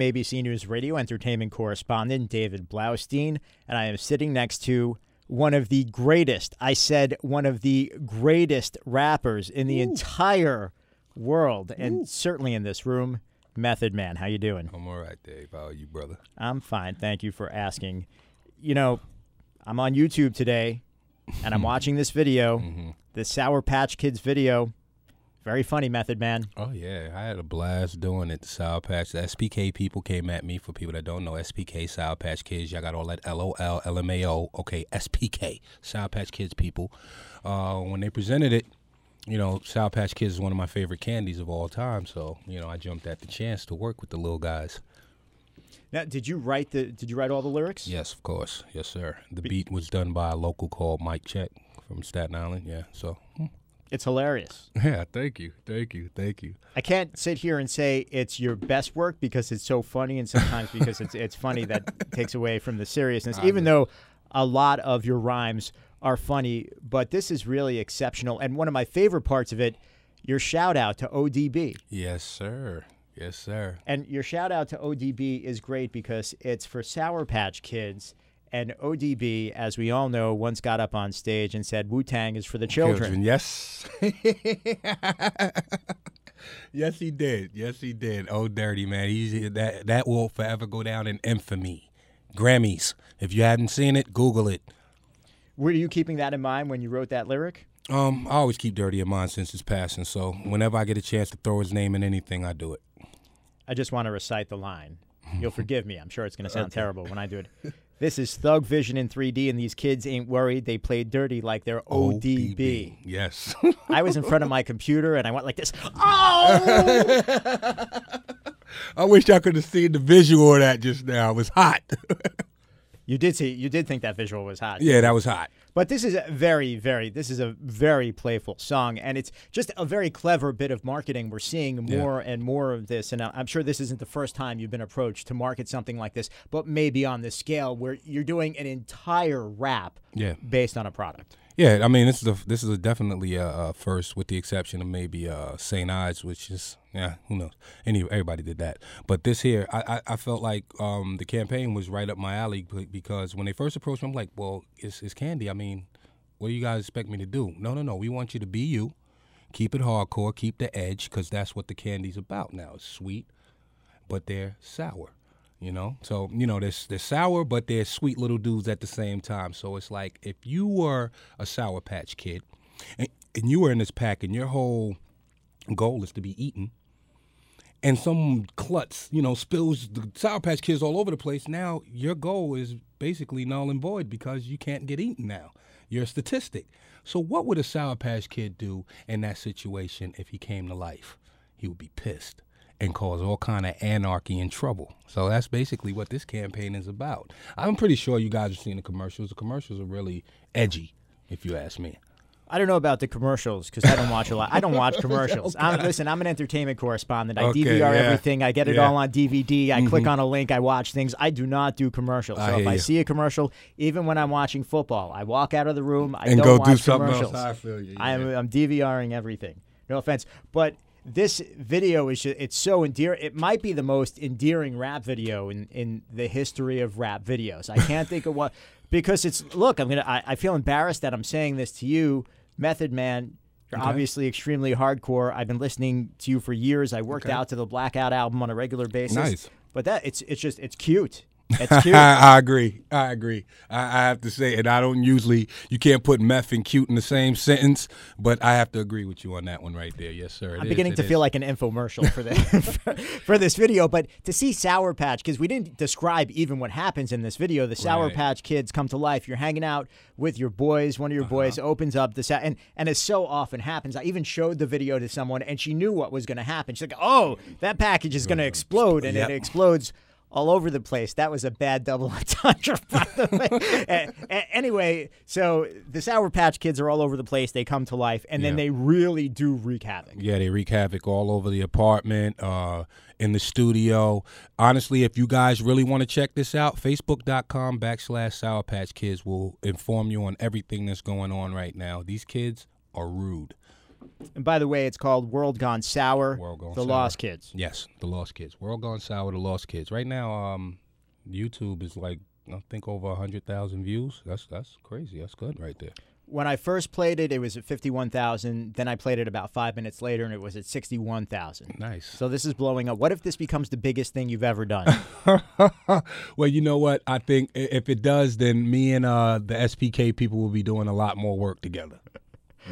ABC News Radio entertainment correspondent David Blaustein, and I am sitting next to one of the greatest, I said one of the greatest rappers in the entire world, and certainly in this room, Method Man. How you doing? I'm all right, Dave. How are you, brother? I'm fine. Thank you for asking. You know, I'm on YouTube today, and I'm watching this video, mm-hmm. the Sour Patch Kids video. Very funny, Method Man. Oh yeah, I had a blast doing it. The Sour Patch, the SPK people came at me. For people that don't know, SPK Sour Patch Kids, y'all got all that LOL, LMAO. Okay, SPK Sour Patch Kids people. Uh, when they presented it, you know, Sour Patch Kids is one of my favorite candies of all time. So you know, I jumped at the chance to work with the little guys. Now, did you write the? Did you write all the lyrics? Yes, of course. Yes, sir. The beat was done by a local called Mike Check from Staten Island. Yeah. So hmm. It's hilarious. yeah, thank you, thank you, thank you. I can't sit here and say it's your best work because it's so funny, and sometimes because it's it's funny that takes away from the seriousness. Even though a lot of your rhymes are funny, but this is really exceptional. And one of my favorite parts of it, your shout out to ODB. Yes, sir. Yes, sir. And your shout out to ODB is great because it's for Sour Patch Kids. And ODB, as we all know, once got up on stage and said Wu Tang is for the children. Yes. yes, he did. Yes, he did. Oh, dirty man. He's that that will forever go down in infamy. Grammys. If you hadn't seen it, Google it. Were you keeping that in mind when you wrote that lyric? Um, I always keep dirty in mind since his passing. So whenever I get a chance to throw his name in anything, I do it. I just want to recite the line. You'll forgive me. I'm sure it's going to sound terrible when I do it. This is Thug Vision in 3D, and these kids ain't worried. They play dirty like they're ODB. Yes. I was in front of my computer and I went like this. Oh! I wish I could have seen the visual of that just now. It was hot. you did see. You did think that visual was hot. yeah, that was hot. But this is a very, very, this is a very playful song, and it's just a very clever bit of marketing. We're seeing Yeah. more and more of this, and I'm sure this isn't the first time you've been approached to market something like this, but maybe on this scale where you're doing an entire rap Yeah. based on a product. Yeah, I mean this is a this is a definitely a, a first, with the exception of maybe uh, Saint Ides, which is yeah, who knows? Any everybody did that, but this here, I, I, I felt like um, the campaign was right up my alley because when they first approached me, I'm like, well, it's, it's candy. I mean, what do you guys expect me to do? No, no, no. We want you to be you, keep it hardcore, keep the edge, because that's what the candy's about now. It's sweet, but they're sour. You know, so you know they're they're sour, but they're sweet little dudes at the same time. So it's like if you were a Sour Patch Kid, and, and you were in this pack, and your whole goal is to be eaten, and some klutz, you know, spills the Sour Patch Kids all over the place. Now your goal is basically null and void because you can't get eaten now. You're a statistic. So what would a Sour Patch Kid do in that situation if he came to life? He would be pissed and cause all kind of anarchy and trouble. So that's basically what this campaign is about. I'm pretty sure you guys have seen the commercials. The commercials are really edgy, if you ask me. I don't know about the commercials because I don't watch a lot. I don't watch commercials. I'm, listen, I'm an entertainment correspondent. I Okay, DVR yeah. everything. I get it Yeah. all on DVD. I mm-hmm. click on a link. I watch things. I do not do commercials. I So if I you. see a commercial, even when I'm watching football, I walk out of the room. I And don't go watch do something else. commercials. I feel you, I am. I'm DVRing everything. No offense, but this video is just, it's so endearing. It might be the most endearing rap video in in the history of rap videos. I can't think of what because it's look. I'm gonna. I, I feel embarrassed that I'm saying this to you, Method Man. You're Okay. obviously extremely hardcore. I've been listening to you for years. I worked Okay. out to the Blackout album on a regular basis. Nice. But that it's it's just it's cute. It's cute. I, I agree. I agree. I, I have to say, and I don't usually, you can't put meth and cute in the same sentence, but I have to agree with you on that one right there. Yes, sir. I'm is, beginning to is. feel like an infomercial for this for this video, but to see Sour Patch because we didn't describe even what happens in this video. The Sour Right. Patch Kids come to life. You're hanging out with your boys. One of your boys Uh-huh. opens up the and and as so often happens, I even showed the video to someone and she knew what was going to happen. She's like, "Oh, that package is going to explode," and Yep. it explodes. All over the place. That was a bad double entendre, by the way. A- a- anyway, so the Sour Patch Kids are all over the place. They come to life, and then Yeah. they really do wreak havoc. Yeah, they wreak havoc all over the apartment, uh, in the studio. Honestly, if you guys really want to check this out, facebook.com backslash Sour Patch Kids will inform you on everything that's going on right now. These kids are rude. And by the way, it's called World Gone Sour. World Gone the Sour. Lost Kids. Yes, the Lost Kids. World Gone Sour, the Lost Kids. Right now, um, YouTube is like I think over hundred thousand views. That's that's crazy. That's good right there. When I first played it, it was at 51,000. Then I played it about five minutes later, and it was at 61,000. Nice. So this is blowing up. What if this becomes the biggest thing you've ever done? well, you know what? I think if it does, then me and uh, the SPK people will be doing a lot more work together.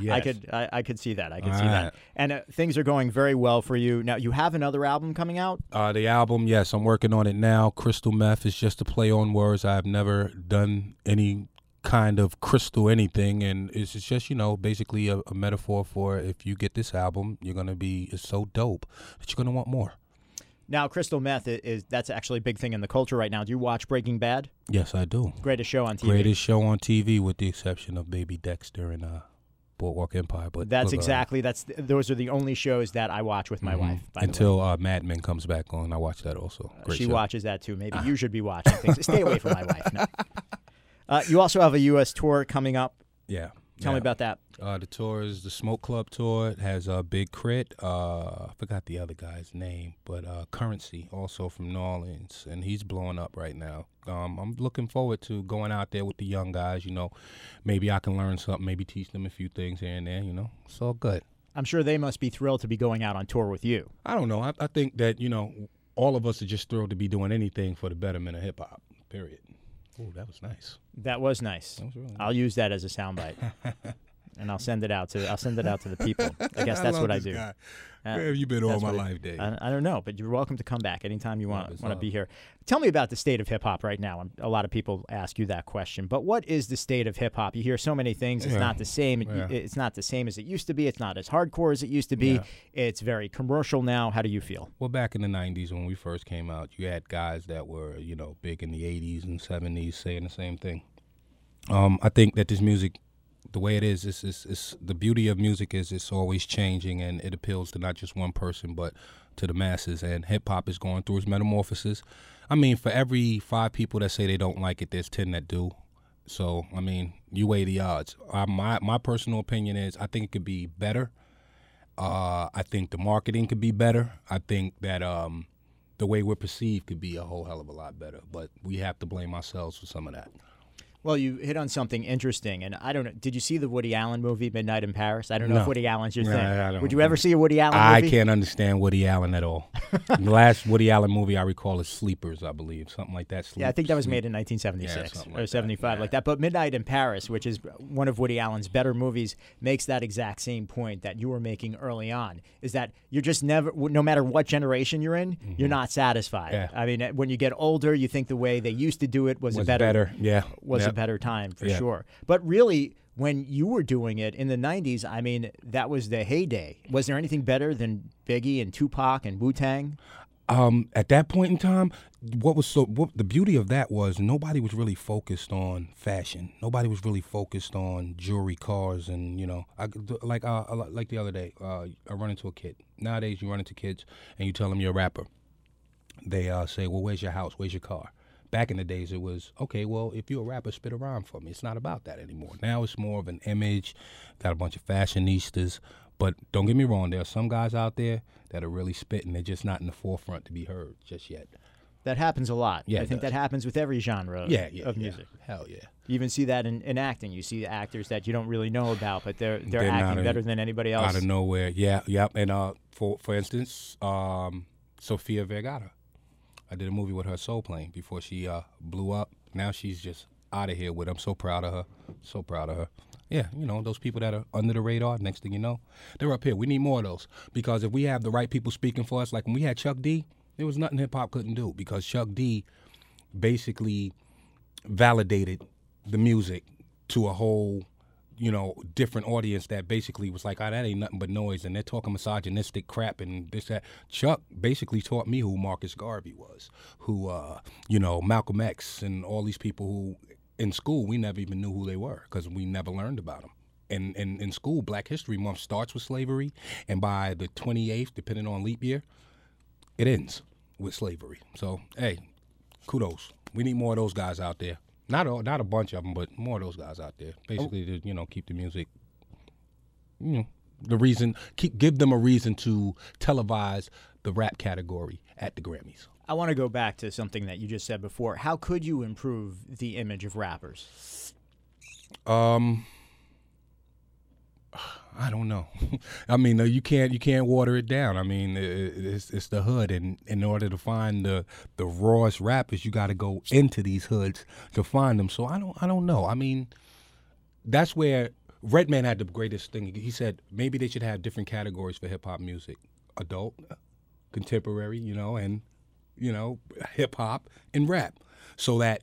Yes. I could, I, I could see that. I could All see that. And uh, things are going very well for you now. You have another album coming out. Uh, the album, yes, I'm working on it now. Crystal Meth is just a play on words. I've never done any kind of crystal anything, and it's just you know basically a, a metaphor for if you get this album, you're gonna be it's so dope that you're gonna want more. Now, crystal meth is, is that's actually a big thing in the culture right now. Do you watch Breaking Bad? Yes, I do. Greatest show on TV. Greatest show on TV, with the exception of Baby Dexter and uh, Boardwalk Empire. But That's look, uh, exactly that's those are the only shows that I watch with my mhm. wife. By the way. until uh, Mad Men comes back on. I watch that also. Great she show. watches that too. Maybe you should be watching things. Stay away from my wife. No. Uh, you also have a U.S. tour coming up. Yeah. Tell yeah. me about that. Uh, the tour is the Smoke Club tour. It has a uh, Big Crit. Uh, I forgot the other guy's name, but uh, Currency, also from New Orleans, and he's blowing up right now. Um, I'm looking forward to going out there with the young guys. You know, maybe I can learn something, maybe teach them a few things here and there. You know, it's all good. I'm sure they must be thrilled to be going out on tour with you. I don't know. I, I think that you know, all of us are just thrilled to be doing anything for the betterment of hip hop. Period. Oh, that was nice. That was nice. That was really nice. I'll use that as a soundbite, and I'll send it out to I'll send it out to the people. I guess that's love what I do. guy. Uh, Where have you been all my I- life, Dave? I, I don't know, but you're welcome to come back anytime you want want to be here. Tell me about the state of hip hop right now. A lot of people ask you that question, but what is the state of hip hop? You hear so many things. It's Yeah. not the same. Yeah. It's not the same as it used to be. It's not as hardcore as it used to be. Yeah. It's very commercial now. How do you feel? Well, back in the '90s when we first came out, you had guys that were, you know, big in the '80s and '70s saying the same thing. Um, I think that this music, the way it is, is, is, is the beauty of music is it's always changing and it appeals to not just one person but to the masses. And hip hop is going through its metamorphosis. I mean, for every five people that say they don't like it, there's ten that do. So I mean, you weigh the odds. Uh, my my personal opinion is I think it could be better. Uh, I think the marketing could be better. I think that um, the way we're perceived could be a whole hell of a lot better. But we have to blame ourselves for some of that. Well, you hit on something interesting, and I don't know. Did you see the Woody Allen movie Midnight in Paris? I don't know if Woody Allen's your No, thing. Would you ever see a Woody Allen movie? I movie? can't understand Woody Allen at all. the last Woody Allen movie I recall is Sleepers, I believe, something like that. Sleep, Yeah, I think that was Sleep- made in 1976 something or like that. 75, like that. But Midnight in Paris, which is one of Woody Allen's better movies, makes that exact same point that you were making early on. Is that you're just never, no matter what generation you're in, you're not satisfied. Mm-hmm. Yeah. I mean, when you get older, you think the way they used to do it was, was a better, better. Yeah, was a better time for Yeah. sure. But really, when you were doing it in the 90s, I mean, that was the heyday. Was there anything better than Biggie and Tupac and Wu Tang? um, at that point in time, what was so what, the beauty of that was nobody was really focused on fashion. Nobody was really focused on jewelry, cars, and you know, I, like uh, like the other day, uh, I run into a kid. Nowadays, you run into kids and you tell them you're a rapper. They uh, say, "Well, where's your house? Where's your car?" Back in the days, it was okay. Well, if you're a rapper, spit a rhyme for me. It's not about that anymore. Now it's more of an image. Got a bunch of fashionistas. But don't get me wrong, there are some guys out there that are really spitting. They're just not in the forefront to be heard just yet. That happens a lot. Yeah, I think does. that happens with every genre Yeah, yeah, of yeah. music. Hell yeah. You even see that in, in acting. You see actors that you don't really know about, but they're they're, They're acting in- better than anybody else. Out of nowhere. Yeah, yep. And uh, for for instance, um, Sofia Vergara. I did a movie with her Soul Plane before she uh, blew up. Now she's just out of here with. it. I'm so proud of her. So proud of her. Yeah, you know those people that are under the radar. Next thing you know, they're up here. We need more of those because if we have the right people speaking for us, like when we had Chuck D, there was nothing hip hop couldn't do because Chuck D basically validated the music to a whole you know, different audience that basically was like, oh, that ain't nothing but noise, and they're talking misogynistic crap and this that. Chuck basically taught me who Marcus Garvey was, who, uh, you know, Malcolm X, and all these people who, in school, we never even knew who they were because we never learned about them. And, and in school, Black History Month starts with slavery, and by the 28th, depending on leap year, it ends with slavery. So, hey, kudos. We need more of those guys out there. Not a, not a bunch of them, but more of those guys out there. Basically, to you know keep the music, you know, the reason keep give them a reason to televise the rap category at the Grammys. I want to go back to something that you just said before. How could you improve the image of rappers? Um, I don't know. I mean, you can't you can't water it down. I mean, it, it's it's the hood, and in order to find the the rawest rappers, you got to go into these hoods to find them. So I don't I don't know. I mean, that's where Redman had the greatest thing. He said maybe they should have different categories for hip hop music: adult, contemporary, you know, and you know, hip hop and rap, so that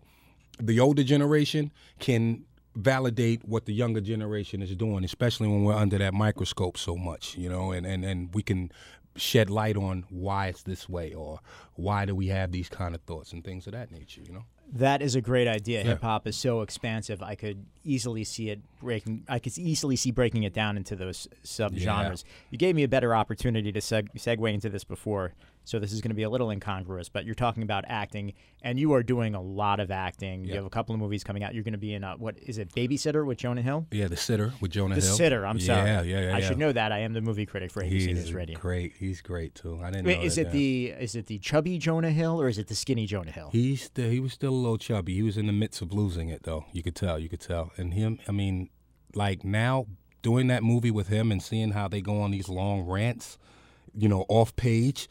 the older generation can validate what the younger generation is doing, especially when we're under that microscope so much, you know, and, and, and we can shed light on why it's this way or why do we have these kind of thoughts and things of that nature, you know? That is a great idea. Yeah. Hip hop is so expansive. I could easily see it breaking. I could easily see breaking it down into those subgenres. Yeah. You gave me a better opportunity to seg- segue into this before so this is going to be a little incongruous, but you're talking about acting, and you are doing a lot of acting. You have a couple of movies coming out. You're going to be in a, what is it, Babysitter with Jonah Hill? Yeah, The Sitter with Jonah the Hill. The Sitter. I'm sorry. Yeah, yeah, yeah. I yeah. should know that. I am the movie critic for ABC He's News Radio. Great. He's great too. I didn't. Wait, know is that it the is it the chubby Jonah Hill or is it the skinny Jonah Hill? He's still, he was still a little chubby. He was in the midst of losing it though. You could tell. You could tell. And him. I mean, like now doing that movie with him and seeing how they go on these long rants, you know, off page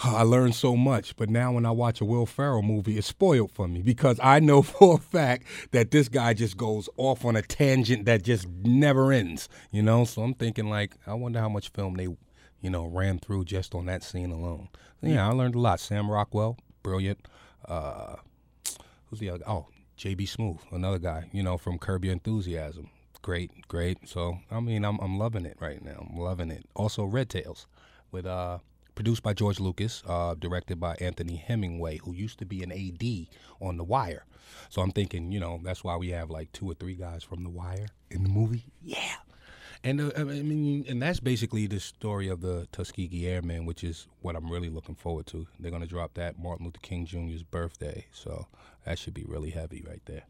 I learned so much, but now when I watch a Will Ferrell movie, it's spoiled for me because I know for a fact that this guy just goes off on a tangent that just never ends, you know? So I'm thinking, like, I wonder how much film they, you know, ran through just on that scene alone. So, yeah, I learned a lot. Sam Rockwell, brilliant. Uh, who's the other? Oh, J.B. Smoove, another guy, you know, from Curb Your Enthusiasm. Great, great. So, I mean, I'm, I'm loving it right now. I'm loving it. Also, Red Tails with, uh, produced by George Lucas, uh, directed by Anthony Hemingway, who used to be an AD on The Wire. So I'm thinking, you know, that's why we have like two or three guys from The Wire in the movie. Yeah. And uh, I mean, and that's basically the story of the Tuskegee Airmen, which is what I'm really looking forward to. They're going to drop that Martin Luther King Jr.'s birthday, so that should be really heavy right there.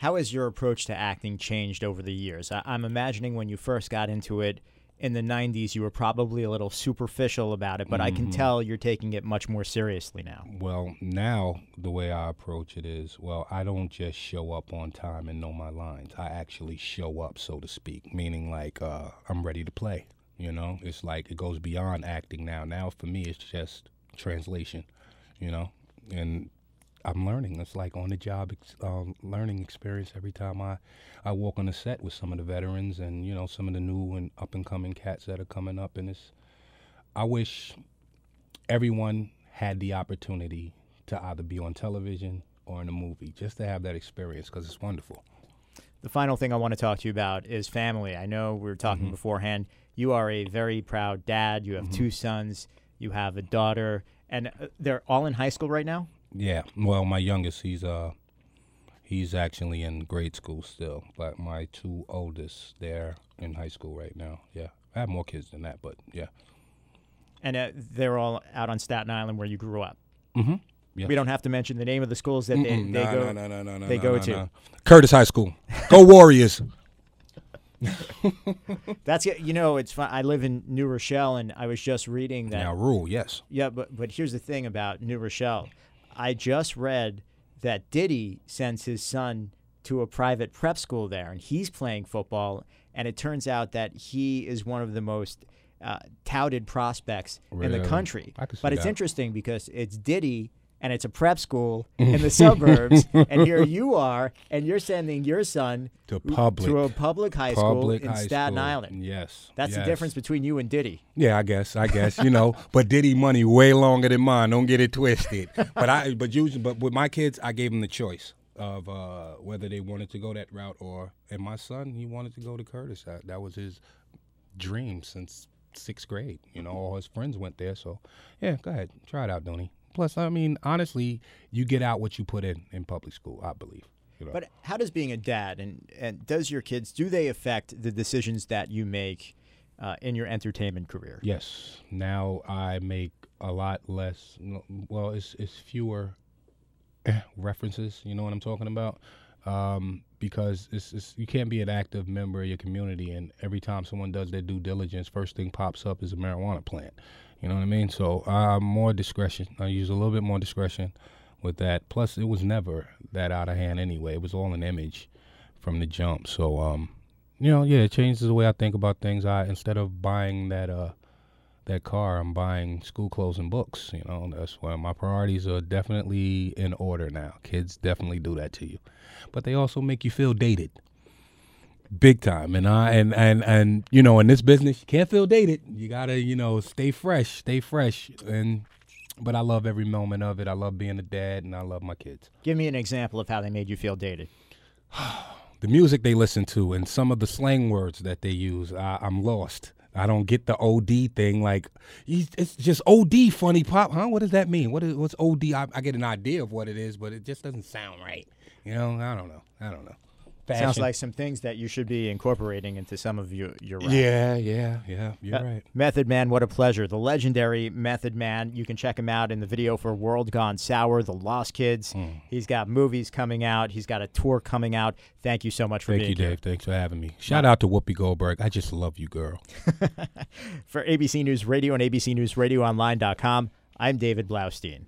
How has your approach to acting changed over the years? I- I'm imagining when you first got into it, in the 90s you were probably a little superficial about it but mm-hmm. i can mm-hmm. tell you're taking it much more seriously now well now the way i approach it is well i don't just show up on time and know my lines i actually show up so to speak meaning like uh, i'm ready to play you know it's like it goes beyond acting now now for me it's just translation you know and I'm learning. It's like on the job ex- um, learning experience every time I, I walk on the set with some of the veterans and you know some of the new and up and coming cats that are coming up. And it's, I wish everyone had the opportunity to either be on television or in a movie, just to have that experience because it's wonderful. The final thing I want to talk to you about is family. I know we were talking mm-hmm. beforehand. You are a very proud dad. You have mm-hmm. two sons. You have a daughter, and uh, they're all in high school right now. Yeah, well, my youngest, he's uh, he's actually in grade school still, but my two oldest, they're in high school right now. Yeah, I have more kids than that, but yeah. And uh, they're all out on Staten Island where you grew up. Mm-hmm. Yeah. We don't have to mention the name of the schools that they, they no, go. No, no, no, no, they no, go no, to. No. Curtis High School. Go Warriors. That's you know it's fun. I live in New Rochelle, and I was just reading that. Now, rule yes. Yeah, but but here's the thing about New Rochelle. I just read that Diddy sends his son to a private prep school there, and he's playing football. And it turns out that he is one of the most uh, touted prospects really? in the country. but it's interesting because it's Diddy and it's a prep school in the suburbs, and here you are, and you're sending your son to public to a public high public school in high Staten school. Island. Yes, that's yes. the difference between you and Diddy. Yeah, I guess, I guess you know, but Diddy money way longer than mine. Don't get it twisted. but I, but usually, but with my kids, I gave them the choice of uh, whether they wanted to go that route or, and my son, he wanted to go to Curtis. That, that was his dream since sixth grade. You know, all his friends went there. So, yeah, go ahead, try it out, Donnie. Plus, I mean, honestly, you get out what you put in in public school. I believe. You know? But how does being a dad and and does your kids do they affect the decisions that you make uh, in your entertainment career? Yes. Now I make a lot less. Well, it's it's fewer references. You know what I'm talking about. Um, because it's, it's you can't be an active member of your community and every time someone does their due diligence, first thing pops up is a marijuana plant. You know what I mean? So uh, more discretion. I use a little bit more discretion with that. Plus, it was never that out of hand anyway. It was all an image from the jump. So um, you know, yeah, it changes the way I think about things. I instead of buying that uh that car, I'm buying school clothes and books. You know, that's why my priorities are definitely in order now. Kids definitely do that to you, but they also make you feel dated, big time. And I and and and you know, in this business, you can't feel dated. You gotta, you know, stay fresh, stay fresh, and. But I love every moment of it. I love being a dad, and I love my kids. Give me an example of how they made you feel dated. the music they listen to and some of the slang words that they use, I, I'm lost. I don't get the OD thing. Like, it's just OD funny pop, huh? What does that mean? What is what's OD? I, I get an idea of what it is, but it just doesn't sound right. You know, I don't know. I don't know. Fashion. Sounds like some things that you should be incorporating into some of your your rap. Yeah, yeah, yeah. You're uh, right. Method Man, what a pleasure. The legendary Method Man. You can check him out in the video for World Gone Sour, The Lost Kids. Mm. He's got movies coming out. He's got a tour coming out. Thank you so much for being here. Thank being you, here. Dave. Thanks for having me. Shout out to Whoopi Goldberg. I just love you, girl. for ABC News Radio and ABC News Radio ABCNewsRadioOnline.com, I'm David Blaustein.